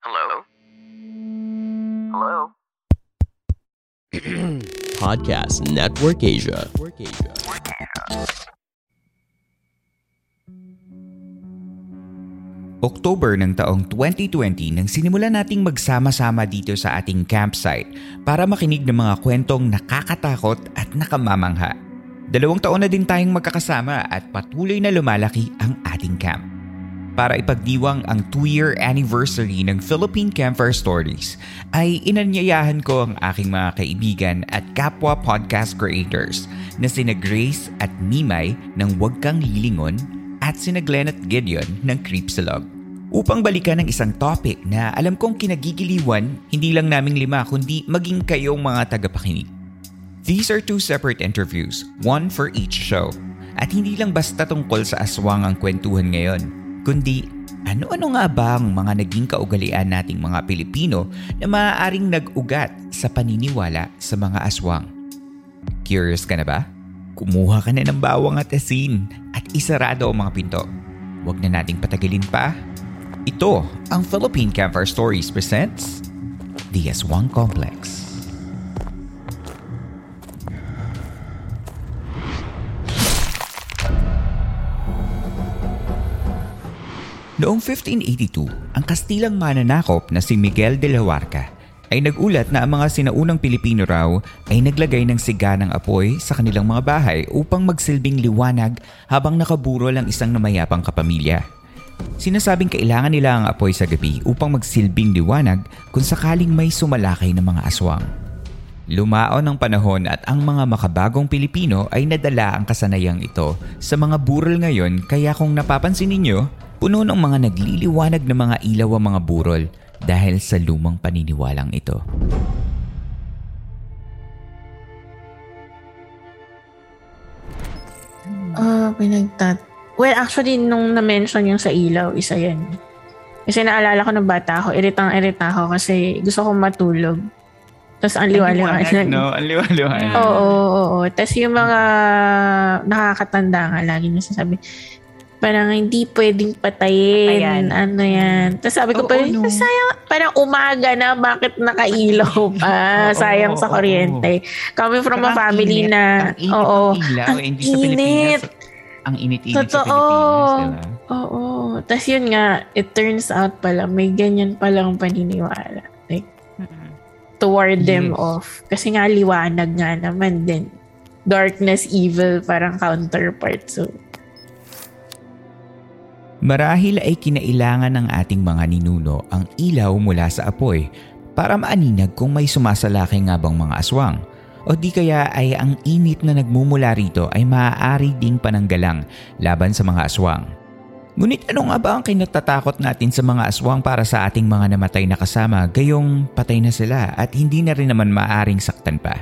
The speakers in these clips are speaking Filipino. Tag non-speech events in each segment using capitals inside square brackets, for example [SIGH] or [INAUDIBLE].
Hello? Hello? [CLEARS THROAT] Podcast Network Asia. October ng taong 2020 nang sinimulan nating magsama-sama dito sa ating campsite para makinig ng mga kwentong nakakatakot at nakamamangha. Dalawang taon na din tayong magkakasama at patuloy na lumalaki ang ating camp. Para ipagdiwang ang 2-year anniversary ng Philippine Campfire Stories, ay inanyayahan ko ang aking mga kaibigan at kapwa podcast creators na sina Grace at Mimay ng Huwag Kang Lilingon at sina Glenn at Gideon ng Creepsalog upang balikan ng isang topic na alam kong kinagigiliwan hindi lang naming lima kundi maging kayong mga tagapakinig. These are two separate interviews, one for each show. At hindi lang basta tungkol sa aswang ang kwentuhan ngayon, kundi ano-ano nga ba ang mga naging kaugalian nating mga Pilipino na maaaring nag-ugat sa paniniwala sa mga aswang. Curious ka na ba? Kumuha ka na ng bawang at asin at isarado ang mga pinto. Huwag na nating patagalin pa. Ito ang Philippine Campfire Stories presents The Aswang Complex. Noong 1582, ang Kastilang mananakop na si Miguel de la Huarca ay nagulat na ang mga sinaunang Pilipino raw ay naglagay ng siga ng apoy sa kanilang mga bahay upang magsilbing liwanag habang nakaburol ang isang namayapang kapamilya. Sinasabing kailangan nila ang apoy sa gabi upang magsilbing liwanag kung sakaling may sumalakay ng mga aswang. Lumaon ang panahon at ang mga makabagong Pilipino ay nadala ang kasanayang ito sa mga burol ngayon kaya kung napapansin ninyo, puno ng mga nagliliwanag na mga ilaw ang mga burol dahil sa lumang paniniwalang ito. Ah, pinagtat... Well, actually, nung na-mention yung sa ilaw, isa yan. Kasi naalala ko nung bata ako, iritang-irita ako kasi gusto kong matulog. Tapos ang liwa-liwanag. No, ang liwa-liwanag. Oo, oo, oo. Tapos yung mga nakakatanda nga lagi nasasabi, parang hindi pwedeng patayin. Patayan. Ano yan. Tapos sabi ko, Oo, parang, no. sayang, parang umaga na, bakit nakailaw pa? [LAUGHS] Oo, sayang oo, sa kuryente. Coming from a Saka ang family init. na, Ang init oo, ng ilaw, ang eh, hindi sa init. Pilipinas. Ang init-init sa. Pilipinas, diba? Oo. Tapos yun nga, it turns out pala, may ganyan palang paniniwala. Toward them Yes. off. Kasi nga liwanag nga naman din. Darkness, evil, parang counterpart. So, Marahil ay kinailangan ng ating mga ninuno ang ilaw mula sa apoy para maaninag kung may sumasalaki nga bang mga aswang. O di kaya ay ang init na nagmumula rito ay maaari ding pananggalang laban sa mga aswang. Ngunit ano nga ba ang kinatatakot natin sa mga aswang para sa ating mga namatay na kasama gayong patay na sila at hindi na rin naman maaring saktan pa?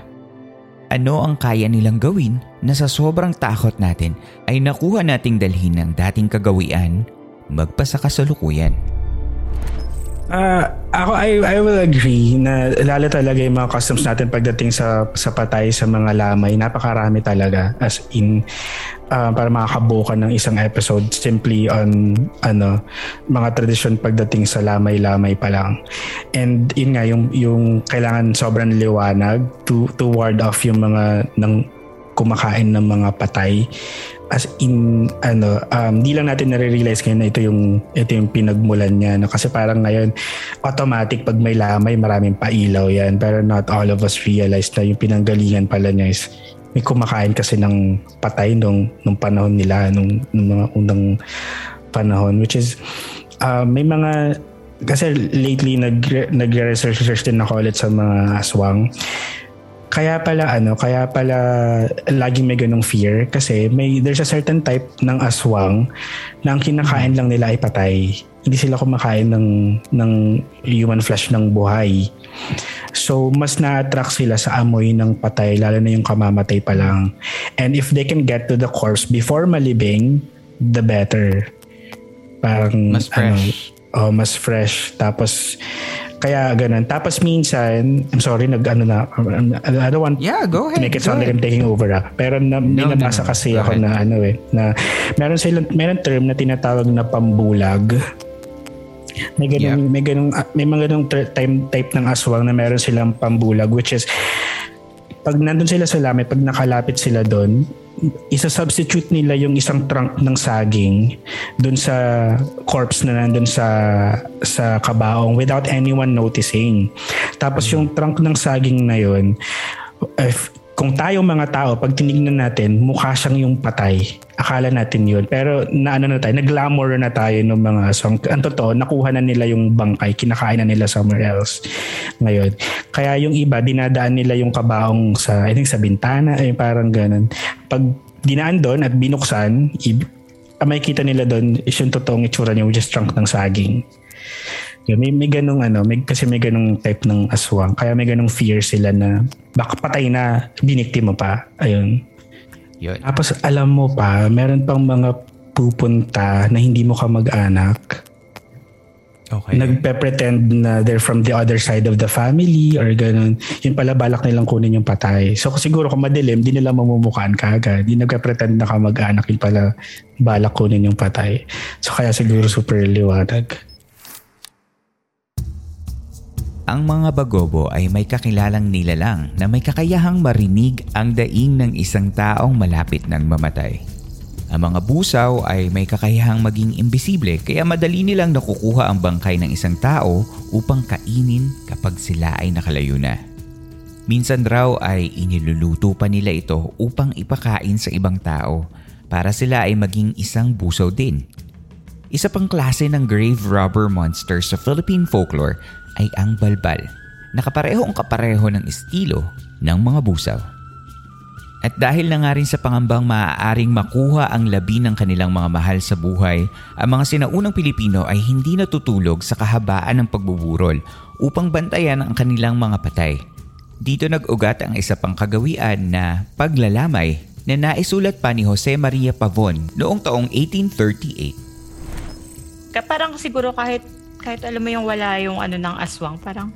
Ano ang kaya nilang gawin na sa sobrang takot natin ay nakuha nating dalhin ng dating kagawian magpasa kasalukuyan? Ah, ako I I will agree na lalo talaga yung mga customs natin pagdating sa sa patay sa mga lamay. Napakarami talaga as in ah, para makakabuo ka ng isang episode simply on ano mga tradisyon pagdating sa lamay-lamay pa lang. And yun nga yung yung kailangan sobrang liwanag to to ward off yung mga ng kumakain ng mga patay as in ano um di lang natin nare-realize ngayon na ito yung ito yung pinagmulan niya no? kasi parang ngayon automatic pag may lamay maraming pailaw yan pero not all of us realize na yung pinanggalingan pala niya is may kumakain kasi ng patay nung nung panahon nila nung, nung mga unang panahon which is uh, may mga kasi lately nag nagre-research research din ako ulit sa mga aswang kaya pala ano, kaya pala laging may ganong fear kasi may there's a certain type ng aswang na ang kinakain lang nila ay patay. hindi sila kumakain ng ng human flesh ng buhay. So mas na-attract sila sa amoy ng patay lalo na yung kamamatay pa lang. And if they can get to the corpse before malibing, the better. Parang Mas fresh. Ano, oh, mas fresh. Tapos kaya ganun. Tapos minsan, I'm sorry, nag ano na, I don't want Yeah, go ahead. to make it sound like. I'm taking over ah. Pero na, No, no, nabasa no. kasi Go ako ahead. na ano eh, na meron silang, meron term na tinatawag na pambulag. May ganung, may ganung, ah, may mga ganung time, type ng aswang na meron silang pambulag which is pag nandun sila sa lamay, pag nakalapit sila doon, isa-substitute nila yung isang trunk ng saging doon sa corpse na nandun sa sa kabaong without anyone noticing. Tapos yung trunk ng saging na yun, if, kung tayo mga tao, pag tinignan natin, mukha siyang yung patay. Akala natin yun. Pero na ano na tayo, nag-glamour na tayo ng mga aswang. Ang totoo, nakuha na nila yung bangkay, kinakain na nila somewhere else ngayon. Kaya yung iba, dinadaan nila yung kabaong sa, I think sa bintana, ay parang ganun. Pag dinaan doon at binuksan, i- makikita nila doon is yung totoong itsura niya, which is trunk ng saging. Yun, may, may ganung ano, may, kasi may ganung type ng aswang. Kaya may ganung fear sila na baka patay na, binikti mo pa. Ayun. Yun. Tapos alam mo pa, meron pang mga pupunta na hindi mo ka mag-anak. Okay. Nagpe-pretend na they're from the other side of the family or ganun. Yun pala balak nilang kunin yung patay. So siguro kung madilim, di nila mamumukaan kagad. Di nagpe-pretend na ka mag-anak. Yun pala balak kunin yung patay. So kaya siguro super liwanag. Ang mga bagobo ay may kakilalang nilalang na may kakayahang marinig ang daing ng isang taong malapit ng mamatay. Ang mga busaw ay may kakayahang maging imbisible kaya madali nilang nakukuha ang bangkay ng isang tao upang kainin kapag sila ay nakalayo na. Minsan raw ay iniluluto pa nila ito upang ipakain sa ibang tao para sila ay maging isang busaw din. Isa pang klase ng grave robber monster sa Philippine folklore ay ang balbal, na kaparehong kapareho ng estilo ng mga busaw. At dahil na nga rin sa pangambang maaaring makuha ang labi ng kanilang mga mahal sa buhay, ang mga sinaunang Pilipino ay hindi natutulog sa kahabaan ng pagbuburol upang bantayan ang kanilang mga patay. Dito nag-ugat ang isa pang kagawian na paglalamay na naisulat pa ni Jose Maria Pavon noong taong 1838. Ka- Parang siguro kahit kahit alam mo yung wala yung ano ng aswang, parang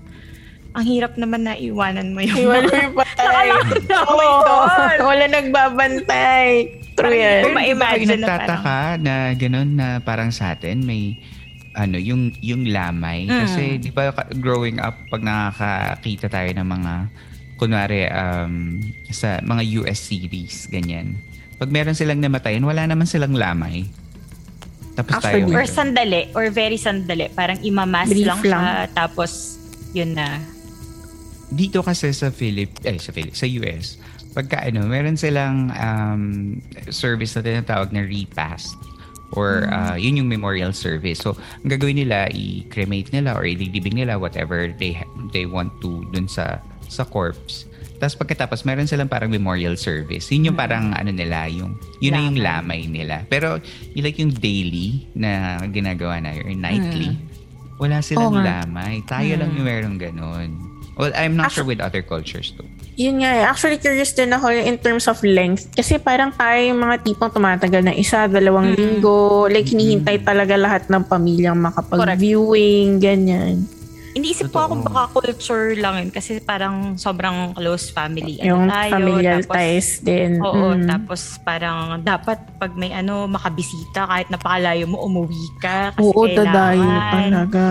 ang hirap naman na iwanan mo yung Iwan mo yung patay. Oo. Wala nagbabantay. True yan. Kung ma-imagine na nagtataka na gano'n na parang sa atin may ano yung yung lamay Mm. kasi di ba growing up pag nakakakita tayo ng mga kunwari um, sa mga US series ganyan pag meron silang namatayan wala naman silang lamay tapos tayo. Actually, or sandali or very sandali. Parang imamas Brief lang, lang. siya tapos yun na. Dito kasi sa Philip eh sa Philip sa US pagka ano meron silang um, service na tinatawag na repast or uh, yun yung memorial service. So ang gagawin nila i-cremate nila or ililibing nila whatever they ha- they want to dun sa sa corpse tapos pagkatapos meron silang parang memorial service yun yung parang ano nila yung yun na yung lamay nila pero yung like yung daily na ginagawa na or nightly wala silang nga. lamay tayo lang yung meron ganun Well, I'm not sure with other cultures too. Yun nga eh. Actually, curious din ako in terms of length. Kasi parang tayo yung mga tipong tumatagal na isa, dalawang linggo. Like, hinihintay talaga lahat ng pamilyang makapag-viewing, ganyan. Iniisip ko ako baka culture lang yun kasi parang sobrang close family ano yung tayo, familial tapos, ties din. Oo, Mm. tapos parang dapat pag may ano makabisita kahit napakalayo mo umuwi ka kasi Oo, kailangan. dadayo talaga.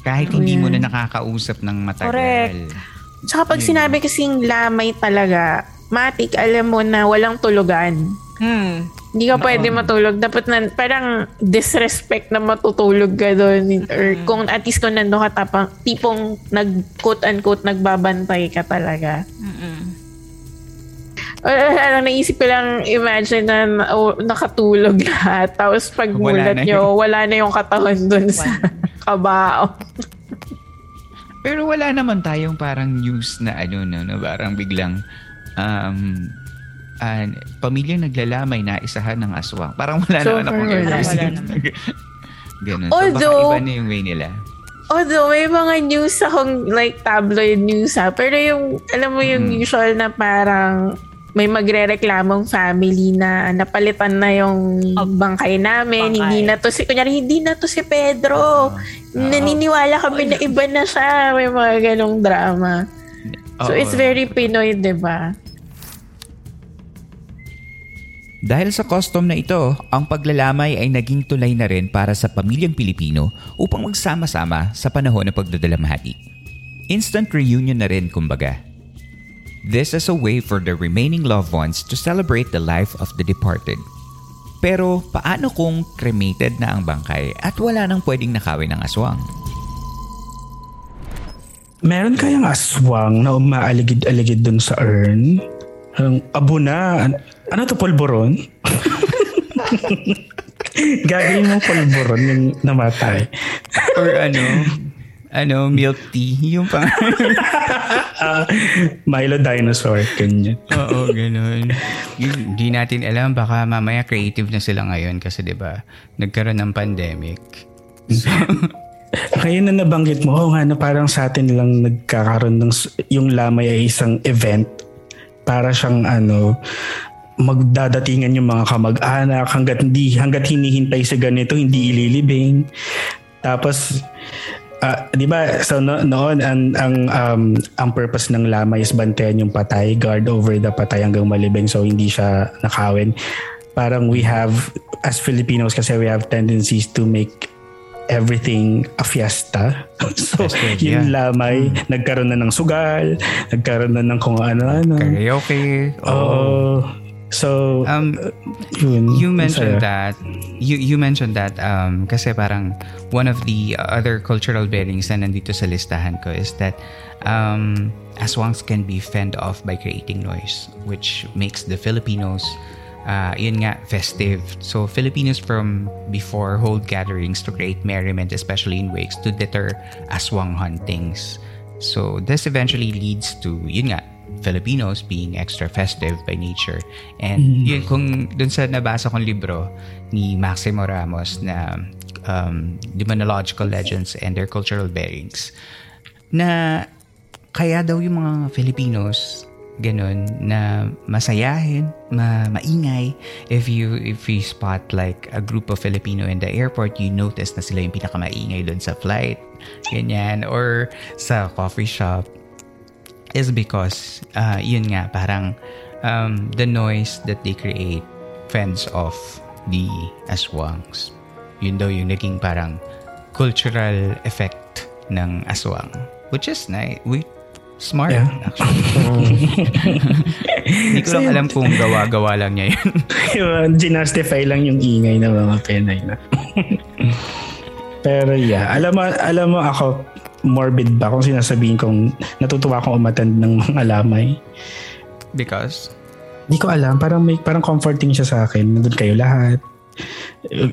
Kahit Oo hindi mo na nakakausap ng matagal. Correct. Tsaka pag sinabi kasing lamay talaga, matik, alam mo na walang tulugan. Hmm. Hindi ka pwede matulog. Dapat na, parang disrespect na matutulog ka doon. Or kung at least kung nandun ka tapang, tipong nag, quote-unquote, nagbabantay ka talaga. Mm-mm. Uh, ano, naisip ko lang, imagine na oh, nakatulog lahat. Tapos pag Wala mulat nyo, [LAUGHS] wala na yung katawan dun sa kabao. Pero wala naman tayong parang news na ano, no, na parang biglang um, uh, pamilyang naglalamay na isahan ng aswang. Parang wala So naman akong ever. [LAUGHS] Ganun. Although- so baka iba na yung way nila. Although may mga news akong like tabloid news ha, pero yung, alam mo yung Hmm. usual na parang may magre-reklamong family na napalitan na yung bangkay namin. Bangkay. Hindi na to si, kunyari, hindi na to si Pedro. Naniniwala kami na iba na siya. May mga ganong drama. So Oo. it's very Pinoy, di ba? Dahil sa custom na ito, ang paglalamay ay naging tulay na rin para sa pamilyang Pilipino upang magsama-sama sa panahon ng pagdadalamhati. Instant reunion na rin kumbaga. This is a way for the remaining loved ones to celebrate the life of the departed. Pero paano kung cremated na ang bangkay at wala nang pwedeng nakawin ng aswang? Meron kayang aswang na umaaligid-aligid dun sa urn? Ang abo na. An- Ano to, polboron? [LAUGHS] Gagawin mo polboron yung namatay. Or ano, ano, milk tea, yung pang... [LAUGHS] Ah, Milo dinosaur, ganyan. Oo, ganun. Hindi natin alam, baka mamaya creative na sila ngayon kasi ba nagkaroon ng pandemic. [LAUGHS] Ngayon na nabanggit mo, oh, nga na parang sa atin lang nagkakaroon ng yung lamay ay isang event para siyang ano magdadatingan yung mga kamag-anak hanggat hindi hanggat hinihintay sa ganito hindi ililibing tapos ah, 'di ba so no, noon ang ang um, ang purpose ng lamay is bantayan yung patay guard over the patay hanggang malibing so hindi siya nakawin parang we have as Filipinos kasi we have tendencies to make everything a fiesta. [LAUGHS] so, Festive, yung yeah. lamay, nagkaroon na ng sugal, nagkaroon na ng kung ano-ano. Karaoke. Oo. So, Um, yun. you mentioned that you you mentioned that um kasi parang one of the other cultural bearings na nandito sa listahan ko is that um aswangs can be fend off by creating noise which makes the Filipinos uh, yun nga festive so Filipinos from before hold gatherings to create merriment especially in wakes to deter aswang huntings so this eventually leads to yun nga Filipinos being extra festive by nature. And yun, kung dun sa nabasa kong libro ni Maximo Ramos na um, Demonological Legends and Their Cultural Bearings, na kaya daw yung mga Filipinos ganun na masayahin, ma maingay. If you if you spot like a group of Filipino in the airport, you notice na sila yung pinakamaingay doon sa flight. Ganyan. Or sa coffee shop is because uh, yun nga parang um, the noise that they create fends off the aswangs. Yun daw yung naging parang cultural effect ng aswang. Which is nice. We, smart, Yeah. actually. Hindi ko lang alam kung gawa-gawa lang niya yun. [LAUGHS] yung ginastify lang yung ingay ng mga Pinay na. [LAUGHS] Pero yeah, alam mo, alam mo ako, morbid ba kung sinasabihin kong natutuwa akong umattend ng mga lamay. Because, Hindi ko alam, parang may parang comforting siya sa akin. Nandun kayo lahat.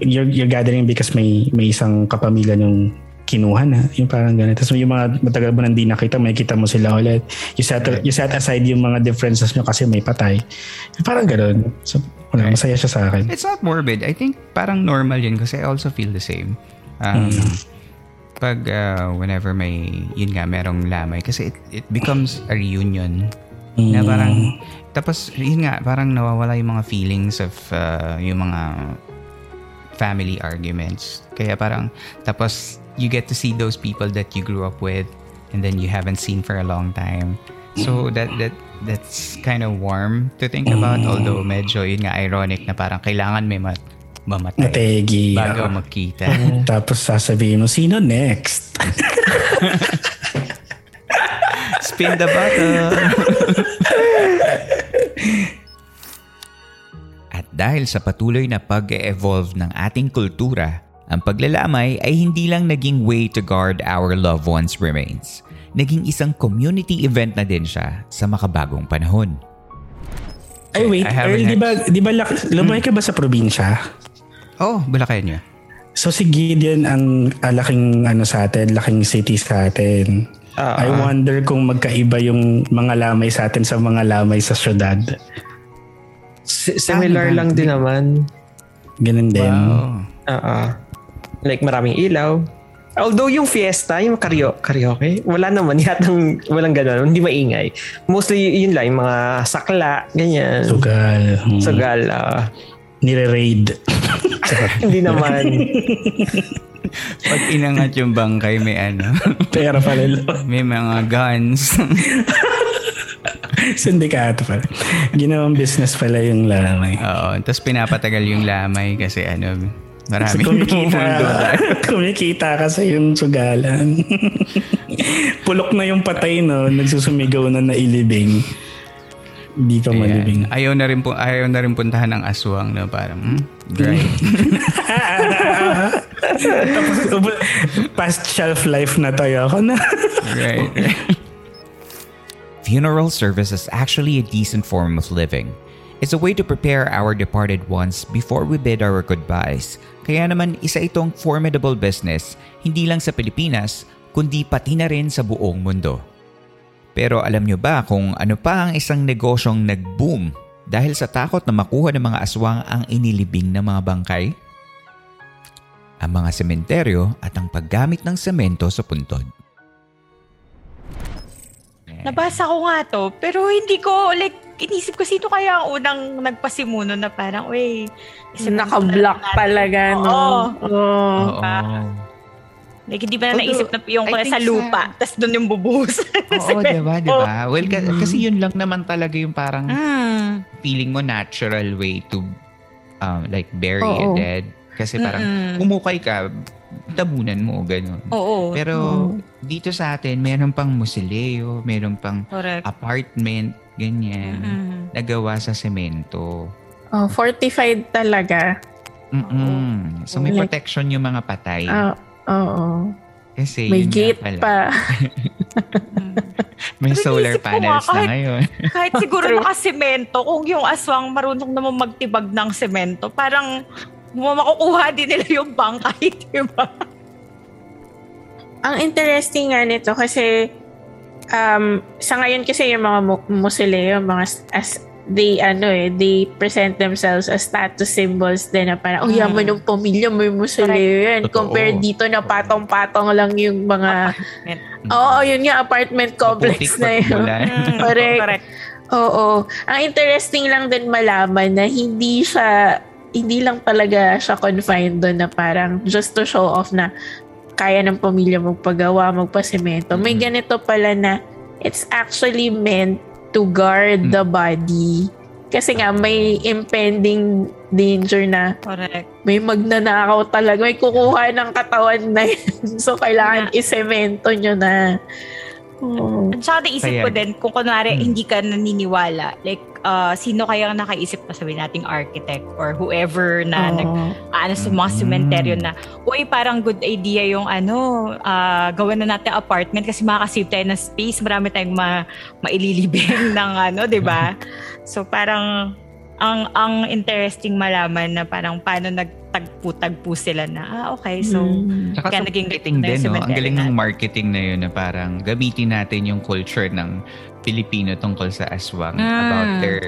You're, you're gathering because may may isang kapamilya yung kinuha na. Yung parang ganun. Tapos yung mga matagal mo nang di nakita, may kita mo sila ulit. You set, you set aside yung mga differences nyo kasi may patay. Parang ganun. So, wala, Right. masaya siya sa akin. it's not morbid. I think parang normal yun kasi I also feel the same. Um, Pag uh, whenever may, yun nga, merong lamay. Kasi it, it becomes a reunion. Na parang, tapos yun nga, parang nawawala yung mga feelings of uh, yung mga family arguments. Kaya parang, tapos you get to see those people that you grew up with and then you haven't seen for a long time. So that that that's kind of warm to think about although medyo yun nga ironic na parang kailangan may mat mamatay Nategi. bago oo. magkita. [LAUGHS] Tapos sasabihin mo, sino next? [LAUGHS] Spin the bottle. [LAUGHS] At dahil sa patuloy na pag-evolve ng ating kultura, ang paglalamay ay hindi lang naging way to guard our loved ones' remains. Naging isang community event na din siya sa makabagong panahon. Ay wait, Earl, di ba, di ba lak- lumaki ka ba sa probinsya? Oh, Bulacay niya. So si Gideon ang ah, laking ano sa atin, laking city sa atin. I wonder kung magkaiba yung mga lamay sa atin sa mga lamay sa syudad. Si- similar lang din naman. Ganun din. Wow. Oo. like maraming ilaw. Although yung fiesta, yung karaoke, karaoke wala naman [LAUGHS] yatang walang gano'n, hindi maingay. Mostly yun lang, yung mga sakla, ganyan. Sugal. Hmm. Sugal. ah. Nire-raid. [LAUGHS] hindi naman. [LAUGHS] Pag inangat yung bangkay, may ano, Pera pala. [LAUGHS] may mga guns. Sindikato pala. Ginawang business pala yung lamay. Oo. Tapos pinapatagal yung lamay kasi ano, Kasi maraming kumikita, pumupunta. kumikita ka sa yung sugalan. Pulok na yung patay, no? Nagsusumigaw na nailibing. Hindi ka malibing. Ayan. Ayaw na rin po ayaw na rin puntahan ng aswang no parang hmm. [LAUGHS] Tapos, past shelf life na to. Ako na. right. Funeral service is actually a decent form of living. It's a way to prepare our departed ones before we bid our goodbyes. Kaya naman isa itong formidable business hindi lang sa Pilipinas kundi pati na rin sa buong mundo. Pero alam nyo ba kung ano pa ang isang negosyong nag-boom dahil sa takot na makuha ng mga aswang ang inilibing ng mga bangkay? Ang mga sementeryo at ang paggamit ng semento sa puntod. Nabasa ko nga to, pero hindi ko, like, inisip ko sino kaya ang unang nagpasimuno na parang, uy, Naka-block talaga, no? Oo. Oo. Oo. Like, hindi ba na Although, naisip na yung I sa lupa, sa- tas doon yung bubuhos. [LAUGHS] Oo, di ba? Di ba? Well, ka- kasi yun lang naman talaga yung parang Mm. feeling mo natural way to um, like bury a Oo. dead. Kasi parang Mm-mm. umukay ka, tabunan mo, ganun. Oo. Pero dito sa atin, meron pang musileo, meron pang Correct. apartment, ganyan, Mm. nagawa sa semento. Oh, fortified talaga. Mm-mm. So may Like- protection yung mga patay. Ah, Oo. Kasi May gate pala. pa. [LAUGHS] May Pero solar nga, panels na kahit- ngayon. [LAUGHS] Kahit siguro nakasemento, kung yung aswang marunong naman magtibag ng semento, parang makukuha din nila yung bangkay, [LAUGHS] di ba? Ang interesting nga nito kasi um, sa ngayon kasi yung mga mu- musileo, mga as they ano eh, they present themselves as status symbols din na parang, oh Mm. yaman yung pamilya, may musileo yan. Totoo. Compared dito na patong-patong lang yung mga, Apartment. oo, yun nga, apartment complex na yun. [LAUGHS] Mm, Correct. correct. Oo. Ang interesting lang din malaman na hindi siya, hindi lang talaga siya confined doon na parang just to show off na kaya ng pamilya magpagawa, magpasemento. May Mhm. ganito pala na it's actually meant to guard the body. Kasi nga may impending danger na Correct. may magnanakaw talaga. May kukuha ng katawan na yun. [LAUGHS] So, kailangan isemento nyo na. Oo. At saka naisip ko din, kung kunwari Hmm. hindi ka naniniwala, like, uh, sino kaya ang nakaisip na sabihin nating architect or whoever na Oo. nag, ano sa mga Mm. cementerio na, uy, parang good idea yung ano, uh, gawin na natin apartment kasi makakasave tayo ng space, marami tayong ma, maililibing [LAUGHS] ng ano, di ba? So parang, ang ang interesting malaman na parang paano nagtagpo-tagpo sila na, ah, okay, so, Mm. Kaya naging marketing din, no? Ang galing ng marketing na yun na parang gamitin natin yung culture ng Pilipino tungkol sa aswang Mm. about their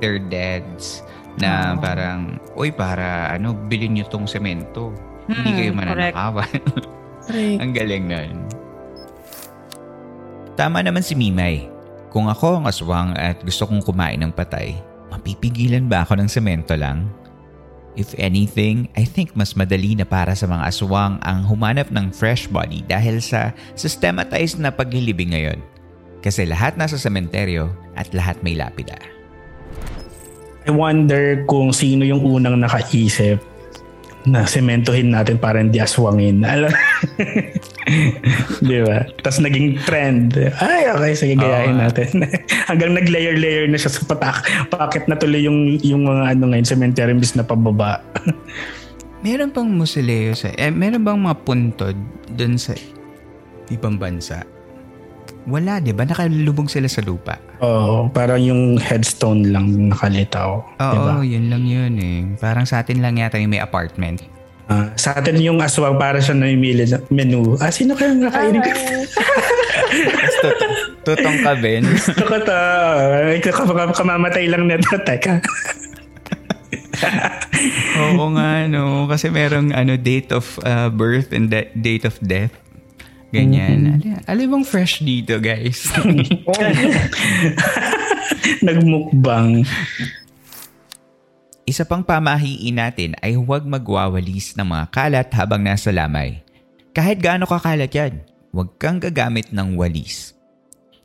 their deads na parang, uy, para ano, bilhin nyo tong semento. Hindi Hmm, kayo correct. mananakawan. Ang galing na yun. Tama naman si Mimay. Kung ako ang aswang at gusto kong kumain ng patay, mapipigilan ba ako ng semento lang? If anything, I think mas madali na para sa mga aswang ang humanap ng fresh body dahil sa systematized na paglilibing ngayon. Kasi lahat nasa sementeryo at lahat may lapida. I wonder kung sino yung unang nakaisip na sementohin natin para hindi aswangin. Alam [LAUGHS] Di ba? Tapos naging trend. Ay, okay, sige, gayahin natin. [LAUGHS] Hanggang nag-layer-layer na siya sa patak. Bakit na tuloy yung, yung mga ano ngayon, cemetery imbis na pababa. [LAUGHS] Meron bang musileo sa... Eh, meron bang mga puntod dun sa ibang bansa? Wala, di ba? Nakalubog sila sa lupa. Oo, parang yung headstone lang nakalitaw. Oo, di ba? yun lang yun eh. Parang sa atin lang yata yung may apartment. Ah, sa atin yung aswang para siya ng menu. Ah, sino kaya nakainin ko? [LAUGHS] Tutong ka, Ben. [LAUGHS] Gusto ko to. Ay, kam- kam- Kamamatay lang na to. Teka. [LAUGHS] Oo nga, no. Kasi merong ano, date of uh, birth and de- date of death. Ganyan. Mm-hmm. Bang fresh dito, guys? [LAUGHS] Nagmukbang. Isa pang pamahiin natin ay huwag magwawalis ng mga kalat habang nasa lamay. Kahit gaano kakalat yan, huwag kang gagamit ng walis.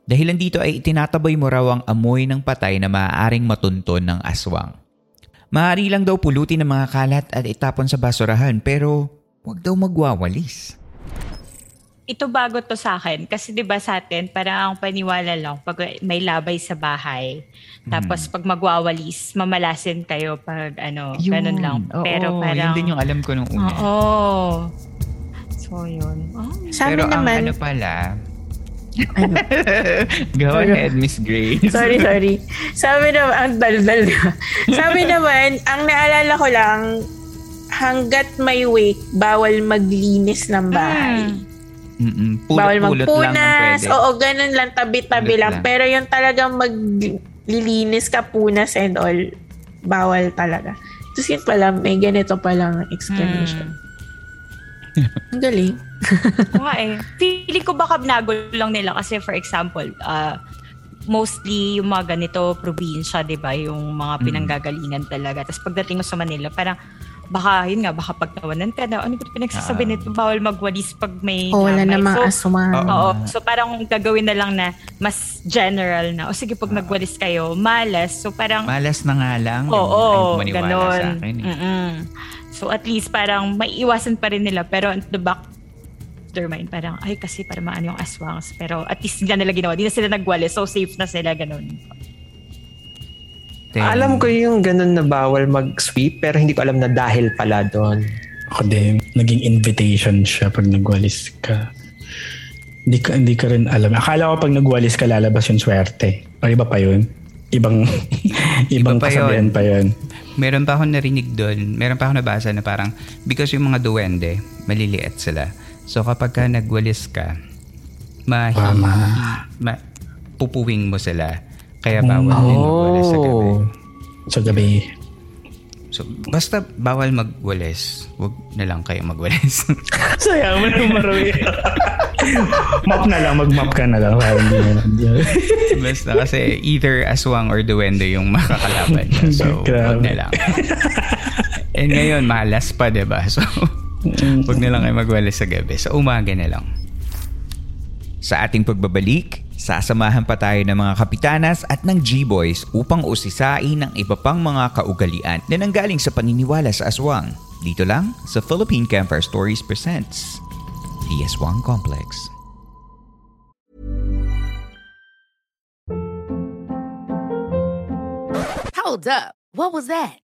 Dahilan dito ay itinataboy mo raw ang amoy ng patay na maaaring matunton ng aswang. Maaari lang daw pulutin ng mga kalat at itapon sa basurahan pero huwag daw magwawalis. Ito bago to sa akin kasi 'di ba sa atin parang ang paniwala lang pag may labay sa bahay. Tapos pag magwawalis, mamalasin kayo pag ano, ganun lang. Oo, Pero parang yun din yung alam ko nung una. Oo. So yun. Oh. Sa Pero amin ang naman, ano pala, [LAUGHS] Go ahead, Miss Grace. sorry, sorry. Sabi naman, ang daldal na. Sabi naman, ang naalala ko lang, hanggat may wake, bawal maglinis ng bahay. Mm-mm. Pulot, bawal lang magpunas. pwede. Oo, ganun lang, tabi-tabi Pulot lang. lang. Pero yung talagang maglilinis ka, punas and all, bawal talaga. Tapos yun pala, may ganito palang explanation. [LAUGHS] Ang galing. Oo [LAUGHS] nga eh. Feeling ko baka binago lang nila kasi for example, uh, mostly yung mga ganito probinsya, 'di ba? Yung mga pinanggagalingan talaga. Tapos pagdating mo sa Manila, parang baka yun nga baka pagtawanan ka na ano ba pinagsasabi Ah. nito bawal magwalis pag may O, wala na mga so, aswang. Oo. Oo. So parang gagawin na lang na mas general na. O sige, pag nagwalis kayo, malas. So parang Malas na nga lang. Oo, Ayaw maniwala ganon. sa akin. eh. Mm-mm. So at least parang maiiwasan pa rin nila pero at the back their mind parang ay kasi para maano yung aswangs pero at least hindi na nila ginawa. Di na sila nagwali so safe na sila ganun. Then, Alam ko yung ganun na bawal mag-sweep pero hindi ko alam na dahil pala doon. Ako din, naging invitation siya pag nagwalis ka. Hindi ka, hindi ka rin alam. Akala ko pag nagwalis ka lalabas yung swerte. O iba pa yun? Ibang, [LAUGHS] ibang pa kasabihan yun. pa yun. meron pa akong narinig doon, meron pa akong nabasa na parang because yung mga duwende, maliliit sila. So kapag ka nagwalis ka, mahi, ma, pupuwing mo sila. Kaya bawal din magwalis sa gabi. Sa gabi. So, basta bawal magwalis. Huwag na lang kayo magwalis. [LAUGHS] Sayang mo nang marami. [LAUGHS] map na lang, mag-map ka na lang. Parang hindi na hindi [LAUGHS] na- basta kasi either aswang or duwende yung makakalaban niya. So, huwag na lang. And ngayon, malas pa, 'di ba So, huwag na lang kayo magwalis sa gabi. Sa umaga na lang. Sa ating pagbabalik, sasamahan pa tayo ng mga kapitanas at ng G-Boys upang usisain ang iba pang mga kaugalian na nanggaling sa paniniwala sa aswang. Dito lang sa Philippine Campfire Stories presents The Aswang Complex. Hold up. What was that?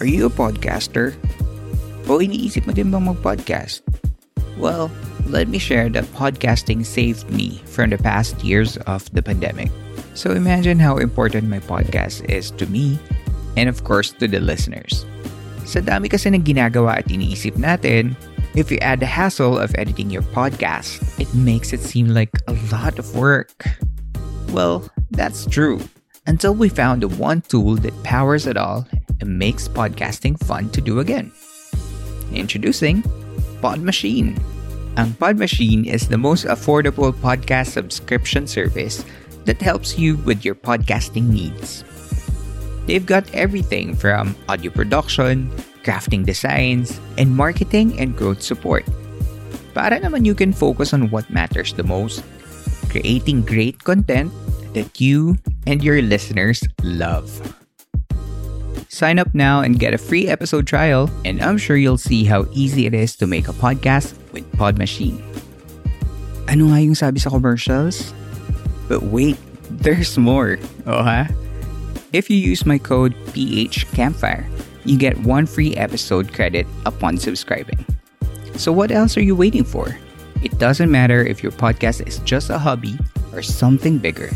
Are you a podcaster? O iniisip mo din bang mag-podcast? Well, let me share that podcasting saved me from the past years of the pandemic. So imagine how important my podcast is to me and of course to the listeners. Sa dami kasi ng ginagawa at iniisip natin, if you add the hassle of editing your podcast, it makes it seem like a lot of work. Well, that's true. Until we found the one tool that powers it all and makes podcasting fun to do again. Introducing Pod Machine. Ang Pod Machine is the most affordable podcast subscription service that helps you with your podcasting needs. They've got everything from audio production, crafting designs, and marketing and growth support. Para naman you can focus on what matters the most, creating great content that you and your listeners love. Sign up now and get a free episode trial, and I'm sure you'll see how easy it is to make a podcast with Pod Machine. Ano nga yung sabi sa commercials? But wait, there's more. Oh ha? If you use my code PH Campfire, you get one free episode credit upon subscribing. So what else are you waiting for? It doesn't matter if your podcast is just a hobby or something bigger.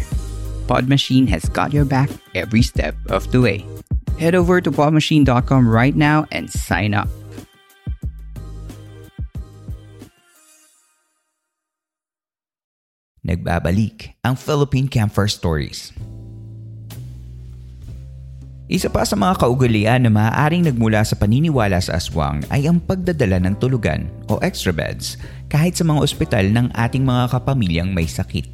Pod Machine has got your back every step of the way. Head over to podmachine.com right now and sign up. Nagbabalik ang Philippine Camper Stories. Isa pa sa mga kaugalian na maaaring nagmula sa paniniwala sa aswang ay ang pagdadala ng tulugan o extra beds kahit sa mga ospital ng ating mga kapamilyang may sakit.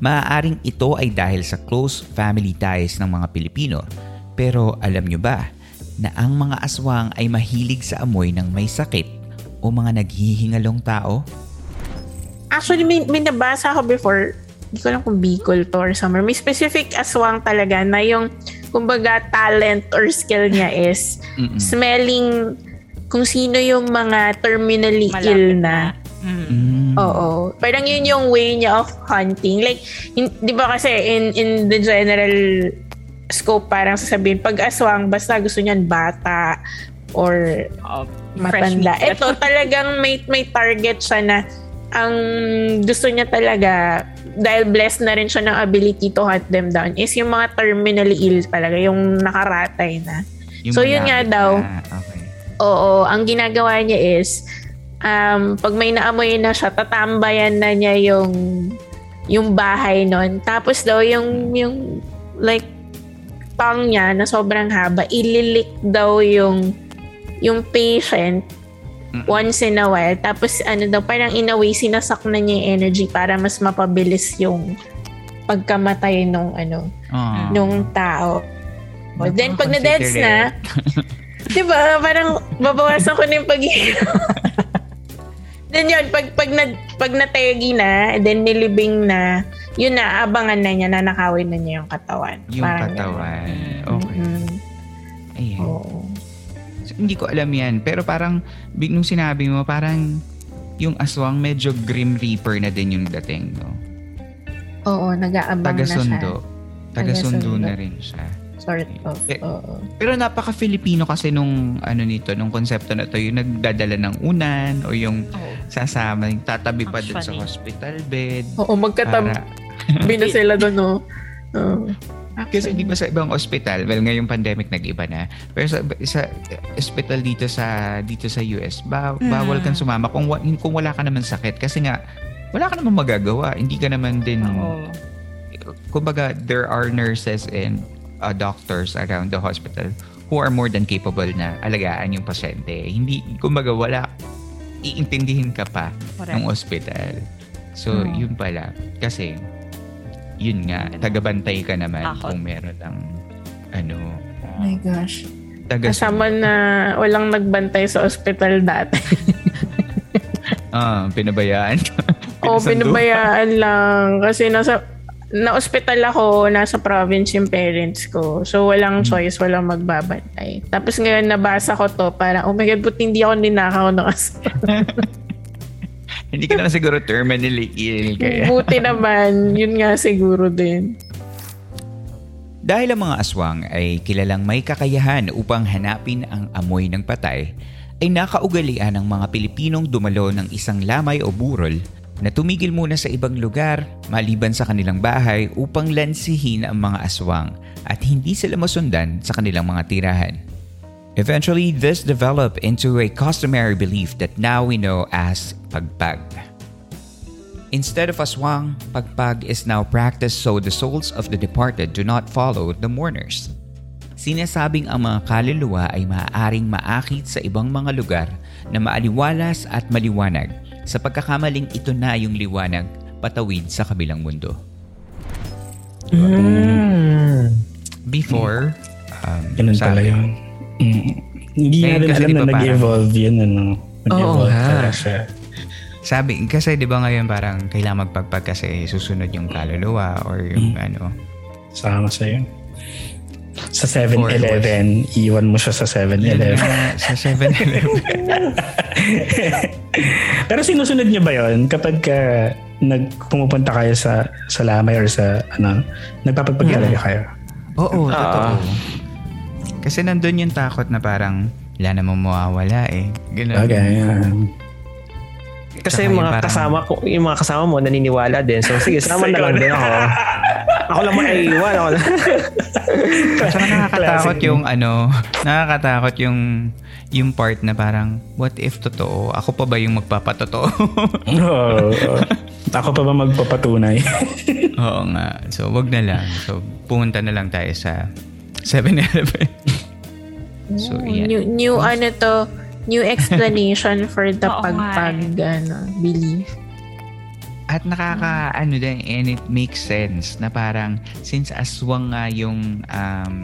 Maaaring ito ay dahil sa close family ties ng mga Pilipino pero alam nyo ba na ang mga aswang ay mahilig sa amoy ng may sakit o mga naghihingalong tao? Actually, may, may nabasa ako before, hindi ko alam kung Bicol to or somewhere. May specific aswang talaga na yung, kumbaga, talent or skill niya is [LAUGHS] Mm-mm. smelling kung sino yung mga terminally Malapit ill na. Mm. Oo. Parang yun yung way niya of hunting. Like, in- di ba kasi in, in the general scope, parang sasabihin, pag aswang, basta gusto niyan bata or fresh matanda. Ito talagang may may target siya na ang gusto niya talaga dahil blessed na rin siya ng ability to hunt them down is yung mga terminally ill talaga, yung nakaratay na. Yung So, yun nga daw. Okay. Oo, ang ginagawa niya is um, pag may naamoy na siya, tatambayan na niya yung yung bahay nun. Tapos daw yung yung like tongue niya na sobrang haba, ililik daw yung yung patient once in a while. Tapos ano daw, parang in a way, sinasak na niya yung energy para mas mapabilis yung pagkamatay nung ano, Ah. nung tao. Then pag na-deads na, [LAUGHS] di ba, parang babawasan ko na yung pag [LAUGHS] Then yun, pag, pag, na, pag nategi na, then nilibing na, yun na, abangan na niya, nanakawin na niya yung katawan. Yung Parang katawan. ganun. Okay. Mhm. Ayan. Oo. So, hindi ko alam yan. Pero parang, big nung sinabi mo, parang yung aswang medyo Grim Reaper na din yung dating, no? Oo, nag-aabang na siya. Taga-sundo. Taga-sundo Taga-sundo. na rin siya. Sort of. Eh, Oo. Pero napaka-Filipino kasi nung ano nito, nung konsepto na to, yung nagdadala ng unan o yung Oh. sasama, yung tatabi pa dun sa Actually. hospital bed. Oo, magkatabi Para, [LAUGHS] na sila doon, no? Oo. kasi di ba sa ibang hospital, well ngayong pandemic nag-iba na, pero sa, sa hospital dito sa dito sa US, ba, bawal kang sumama kung, kung wala ka naman sakit kasi nga wala ka naman magagawa. Hindi ka naman din Oo. kumbaga there are nurses and uh, doctors around the hospital who are more than capable na alagaan yung pasyente. Hindi, kumbaga wala, iintindihin ka pa Correct. ng hospital. So, Hmm. yun pala. Kasi, yun nga, tagabantay ka naman Takot. kung meron ng ano, Oh my gosh. taga Kasama na walang nagbantay sa ospital dati. [LAUGHS] ah, pinabayaan. [LAUGHS] Oo, Pinasundo. pinabayaan lang. Kasi nasa, na-hospital ako, nasa province yung parents ko. So, walang choice, walang magbabantay. Tapos ngayon, nabasa ko to, para, oh my God, buti hindi ako ninakaw ng aswang. [LAUGHS] Hindi ka naman siguro terminally ill kaya. Buti naman, yun nga siguro din. Dahil ang mga aswang ay kilalang may kakayahan upang hanapin ang amoy ng patay, ay nakaugalian ng mga Pilipinong dumalo ng isang lamay o burol na tumigil muna sa ibang lugar maliban sa kanilang bahay upang lansihin ang mga aswang at hindi sila masundan sa kanilang mga tirahan. Eventually, this developed into a customary belief that now we know as pagpag. Instead of aswang, pagpag is now practiced so the souls of the departed do not follow the mourners. Sinasabing ang mga kaluluwa ay maaaring maakit sa ibang mga lugar na maaliwalas at maliwanag sa pagkakamaling ito na yung liwanag patawid sa kabilang mundo. Mm. Before, um, Ganun sa pala yun. Mm. Hindi Ngayon natin alam di na nag-evolve yun. Ano? Nag-evolve nga. pala siya. Sabi, kasi di ba ngayon parang kailangan magpagpag kasi susunod yung kaluluwa or yung Mm. ano. Sama sa'yo. Sa 7-Eleven, iwan mo siya sa 7-Eleven. Yun, sa 7-Eleven. [LAUGHS] Pero sinusunod niyo ba yon kapag ka nag pumupunta kayo sa sa lamay or sa ano, nagpapagpagyalaya kayo? Oo, totoo. Kasi nandun yung takot na parang wala namang mawawala eh. Ganun. Okay. Kasi Tsaka yung mga parang- kasama ko, yung mga kasama mo naniniwala din. So sige, sama na lang din ako. Ako lang maiiwan. Ako lang. Saka nakakatakot Classic. yung ano, nakakatakot yung yung part na parang what if totoo? Ako pa ba yung magpapatotoo? [LAUGHS] Oo. Ako pa ba magpapatunay? [LAUGHS] Oo nga. So wag na lang. So pumunta na lang tayo sa 7-Eleven. so yeah. New, new ano to, new explanation [LAUGHS] for the nga pagpag ano, belief. At nakaka ano din and it makes sense na parang since aswang nga yung um,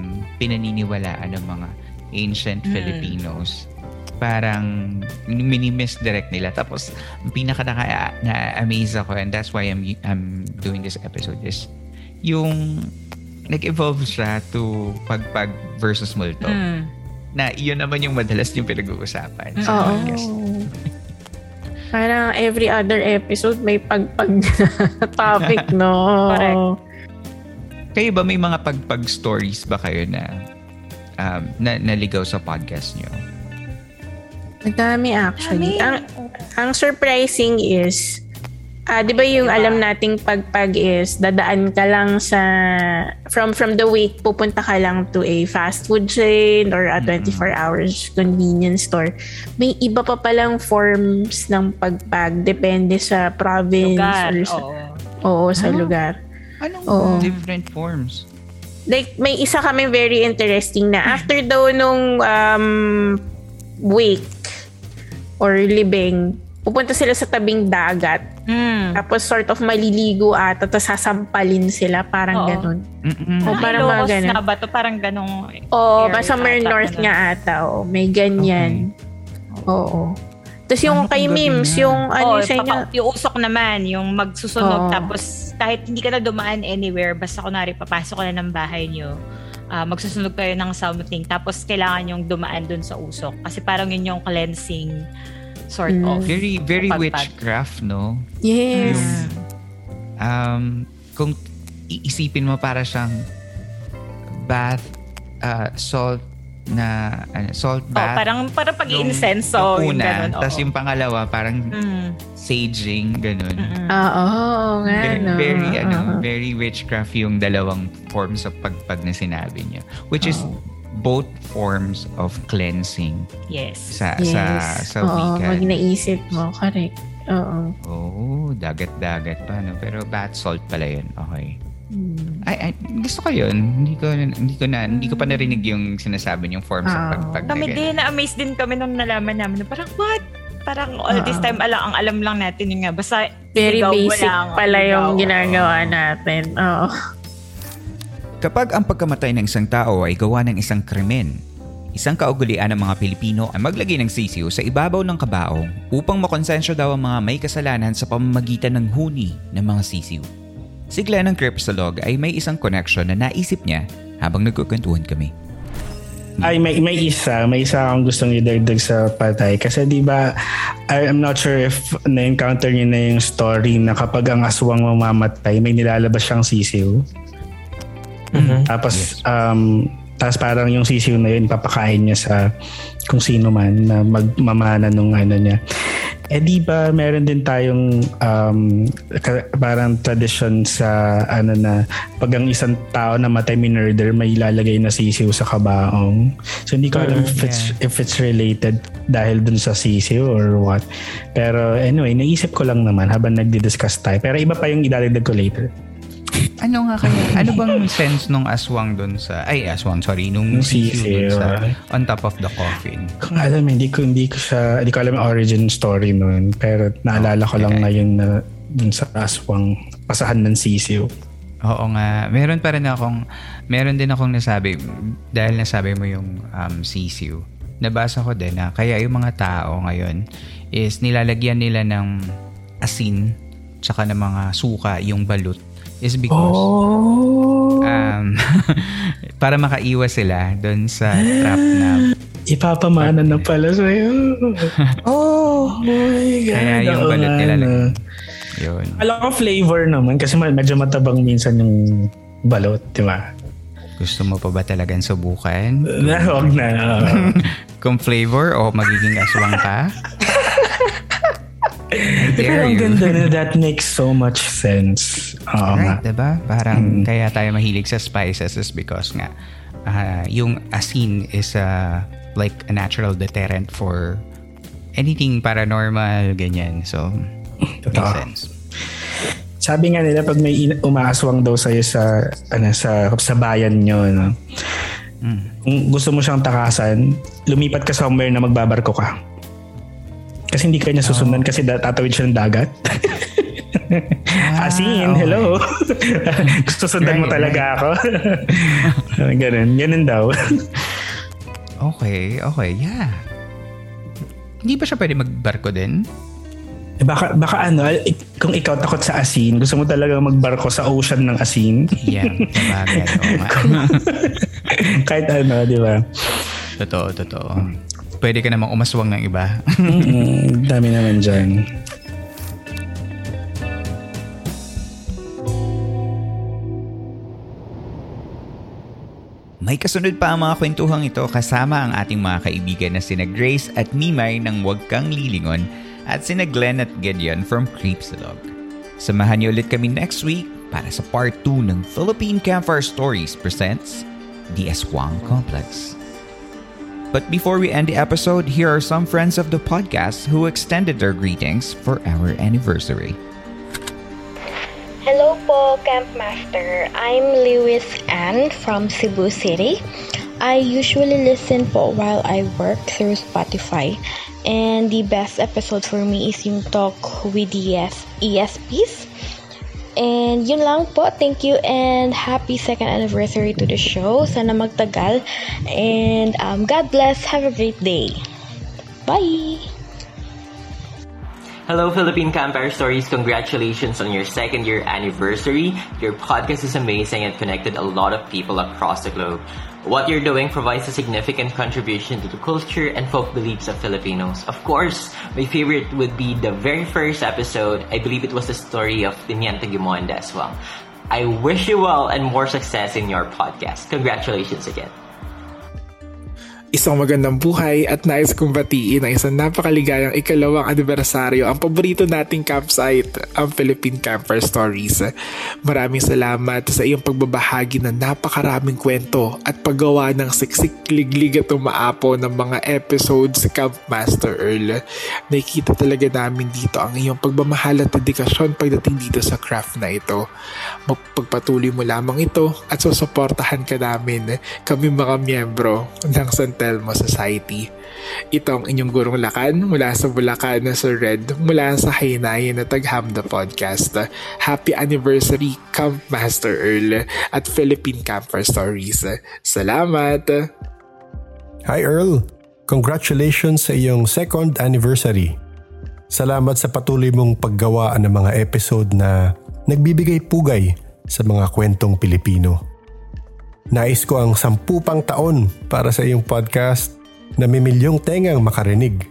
pinaniniwalaan ng mga ancient Mm. Filipinos parang mini-misdirect nila tapos ang pinaka naka, na-amaze ako and that's why I'm, I'm doing this episode is yung nag-evolve siya to pagpag versus multo Mm. na iyon naman yung madalas yung pinag-uusapan sa Oo. podcast. [LAUGHS] Parang every other episode may pagpag [LAUGHS] topic, [LAUGHS] no? Correct. Kayo ba may mga pagpag stories ba kayo na um, na naligaw sa podcast nyo? Madami actually. Dami. Ang, ang surprising is, ah, di ba yung alam nating pagpag is, dadaan ka lang sa, from from the week, pupunta ka lang to a fast food chain or a 24 hours convenience store. May iba pa palang forms ng pagpag, depende sa province. Lugar. or sa, Oo. oo, sa Ah. lugar. Anong Oo. different forms? like may isa kami very interesting na after daw nung um, week or libing, pupunta sila sa tabing dagat. Mm. Tapos sort of maliligo at tapos sasampalin sila. Parang Oo. ganun. Mm-mm. O, Ay, parang mga ganun. nga ba to? Parang ganong Oo, basta ata, north ganun. nga ata. Oh. May ganyan. Oo. Tapos yung Ano kay kung Mims, na? yung ano oh, sa inyo. papa- yung usok naman, yung magsusunog Oo. tapos kahit hindi ka na dumaan anywhere, basta kunwari papasok ka na ng bahay nyo, ah, magsusunog kayo ng something tapos kailangan yung dumaan dun sa usok kasi parang yun yung cleansing sort Mm. of. Very, very Pagpag. witchcraft, no? Yes. Yung, um, kung iisipin mo para siyang bath, uh, salt na, ano, salt Oh, bath. parang parang pag Yung- insenso yung una, ganun. tapos yung pangalawa, parang Mm, saging, ganun. mm-mm. Oo, oo nga, Very, no? very, ano, Oo. very witchcraft yung dalawang forms of pagpag na sinabi niya. Which is Oo. Both forms of cleansing Yes. sa Yes. sa sa Oo, wika. pag naisip mo, correct. Oo. Oh, dagat-dagat pa no. Pero bath salt pala 'yun. Okay. Hmm. Ay, ay gusto ko 'yun. Hindi ko hindi ko na hindi ko pa narinig yung sinasabi yung forms of Ah. pagpag. Kami din, na-amaze din kami nung nalaman namin. na Parang, what? Parang all this Oo. time, alam, ang alam lang natin yung nga. Basta, Very basic lang, pala yung ginagawa natin. Oo. Kapag ang pagkamatay ng isang tao ay gawa ng isang krimen, isang kaugalian ng mga Pilipino ay maglagay ng sisiw sa ibabaw ng kabaong upang makonsensya daw ang mga may kasalanan sa pamamagitan ng huni ng mga sisiw. Si Glenn ng Crepsolog ay may isang connection na naisip niya habang nagkukwentuhan kami. Ay, may, may isa. May isa akong gustong idagdag sa patay. Kasi di ba, I'm not sure if na-encounter niyo na yung story na kapag ang aswang mamamatay, may nilalabas siyang sisiw. Mhm. Tapos, um, tapos parang yung sisiw na yun, papakain niya sa kung sino man na magmamana nung ano niya. Eh di ba meron din tayong um, ka- parang tradition sa ano na pag ang isang tao na matay minurder may ilalagay na sisiw sa kabaong. So hindi ko alam if it's, if it's related dahil dun sa sisiw or what. Pero anyway, naisip ko lang naman habang nagdi-discuss tayo. Pero iba pa yung idadagdag ko later. Ano nga kaya? Ano bang sense nung aswang doon sa... Ay, aswang, sorry. Nung sisiw sa... On top of the coffin. Kung alam, hindi ko, hindi ko siya, hindi ko alam yung origin story nun. Pero naalala ko lang Okay. ngayon na dun sa aswang pasahan ng sisiw. Oo nga. Meron pa rin akong... Meron din akong nasabi, dahil nasabi mo yung um, sisiw, nabasa ko din na kaya yung mga tao ngayon is nilalagyan nila ng asin tsaka ng mga suka yung balut is because Oh! um, [LAUGHS] para makaiwas sila doon sa trap na Ipapamana na pala sa'yo. [LAUGHS] oh my God. kaya yung balut nila no. yun. Alam ko flavor naman kasi medyo matabang minsan yung balot, di ba? Gusto mo pa ba talagang subukan? Na, [LAUGHS] huwag na. Kung flavor o magiging aswang ka? Pero ang ganda na that makes so much sense. Oo nga. Right, diba? Parang kaya tayo mahilig sa spices is because nga ah, yung asin is a, like a natural deterrent for anything paranormal, ganyan. So, makes Totoo. sense. Sabi nga nila pag may umaaswang daw sa'yo sa, ano, sa, sa bayan nyo, no? kung gusto mo siyang takasan, lumipat ka somewhere na magbabarko ka. Kasi hindi ka niya susundan kasi da- tatawid siya ng dagat. Asin, okay. hello. [LAUGHS] gusto sundan mo Right, talaga ako. [LAUGHS] ganun, ganun daw. [LAUGHS] Okay, okay, yeah. Hindi ba siya pwede magbarko din? Eh, Baka, baka ano, kung ikaw takot sa asin, gusto mo talaga magbarko sa ocean ng asin. Yeah, sabagay. Kahit ano, di ba? totoo, totoo. Pwede ka namang umaswang ng iba. Mm, [LAUGHS] dami naman dyan. May kasunod pa ang mga kwentuhang ito kasama ang ating mga kaibigan na sina Grace at Mimay ng Huwag Kang Lilingon at sina Glenn at Gideon from Creepsalog. Samahan niyo ulit kami next week para sa part 2 ng Philippine Campfire Stories presents The Aswang Complex. But before we end the episode, here are some friends of the podcast who extended their greetings for our anniversary. Hello po, Camp Master. I'm Lewis Ann from Cebu City. I usually listen po while I work through Spotify. And the best episode for me is yung talk with the ES- ESPs. And yun lang po. Thank you and happy second anniversary to the show. Sana magtagal. And um, God bless. Have a great day. Bye! Hello, Philippine Campfire Stories. Congratulations on your second year anniversary. Your podcast is amazing and connected a lot of people across the globe. What you're doing provides a significant contribution to the culture and folk beliefs of Filipinos. Of course, my favorite would be the very first episode. I believe it was the story of Tiniente Gimonda as well. I wish you well and more success in your podcast. Congratulations again. Isang magandang buhay at nais kong batiin ang isang napakaligayang ikalawang anibersaryo ang paborito nating campsite, ang Philippine Camper Stories. Maraming salamat sa iyong pagbabahagi ng napakaraming kwento at paggawa ng siksik liglig at umaapo ng mga episodes sa Camp Master Earl. Nakikita talaga namin dito ang iyong pagmamahal at dedikasyon pagdating dito sa craft na ito. Magpagpatuloy mo lamang ito at susuportahan ka namin, kami mga miyembro ng San Telmo Society. Ito ang inyong gurong lakan mula sa Bulacan na Sir Red mula sa Haynayan na Taghamda Podcast. Happy anniversary Camp Master Earl at Philippine Camper Stories. Salamat! Hi Earl! Congratulations sa iyong second anniversary. Salamat sa patuloy mong paggawa ng mga episode na nagbibigay pugay sa mga kwentong Pilipino. Nais ko ang sampu pang taon para sa iyong podcast na may milyong tengang makarinig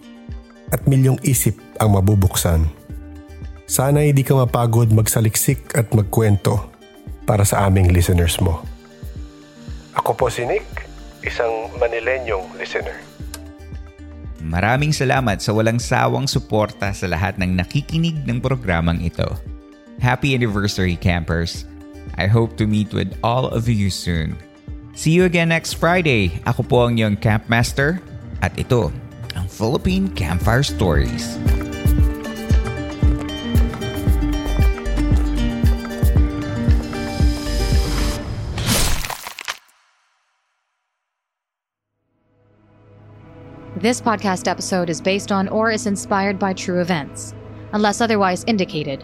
at milyong isip ang mabubuksan. Sana hindi ka mapagod magsaliksik at magkwento para sa aming listeners mo. Ako po si Nick, isang Manilenyong listener. Maraming salamat sa walang sawang suporta sa lahat ng nakikinig ng programang ito. Happy anniversary, campers! I hope to meet with all of you soon. See you again next Friday. Ako po ang iyong campmaster at ito ang Philippine Campfire Stories. This podcast episode is based on or is inspired by true events. Unless otherwise indicated,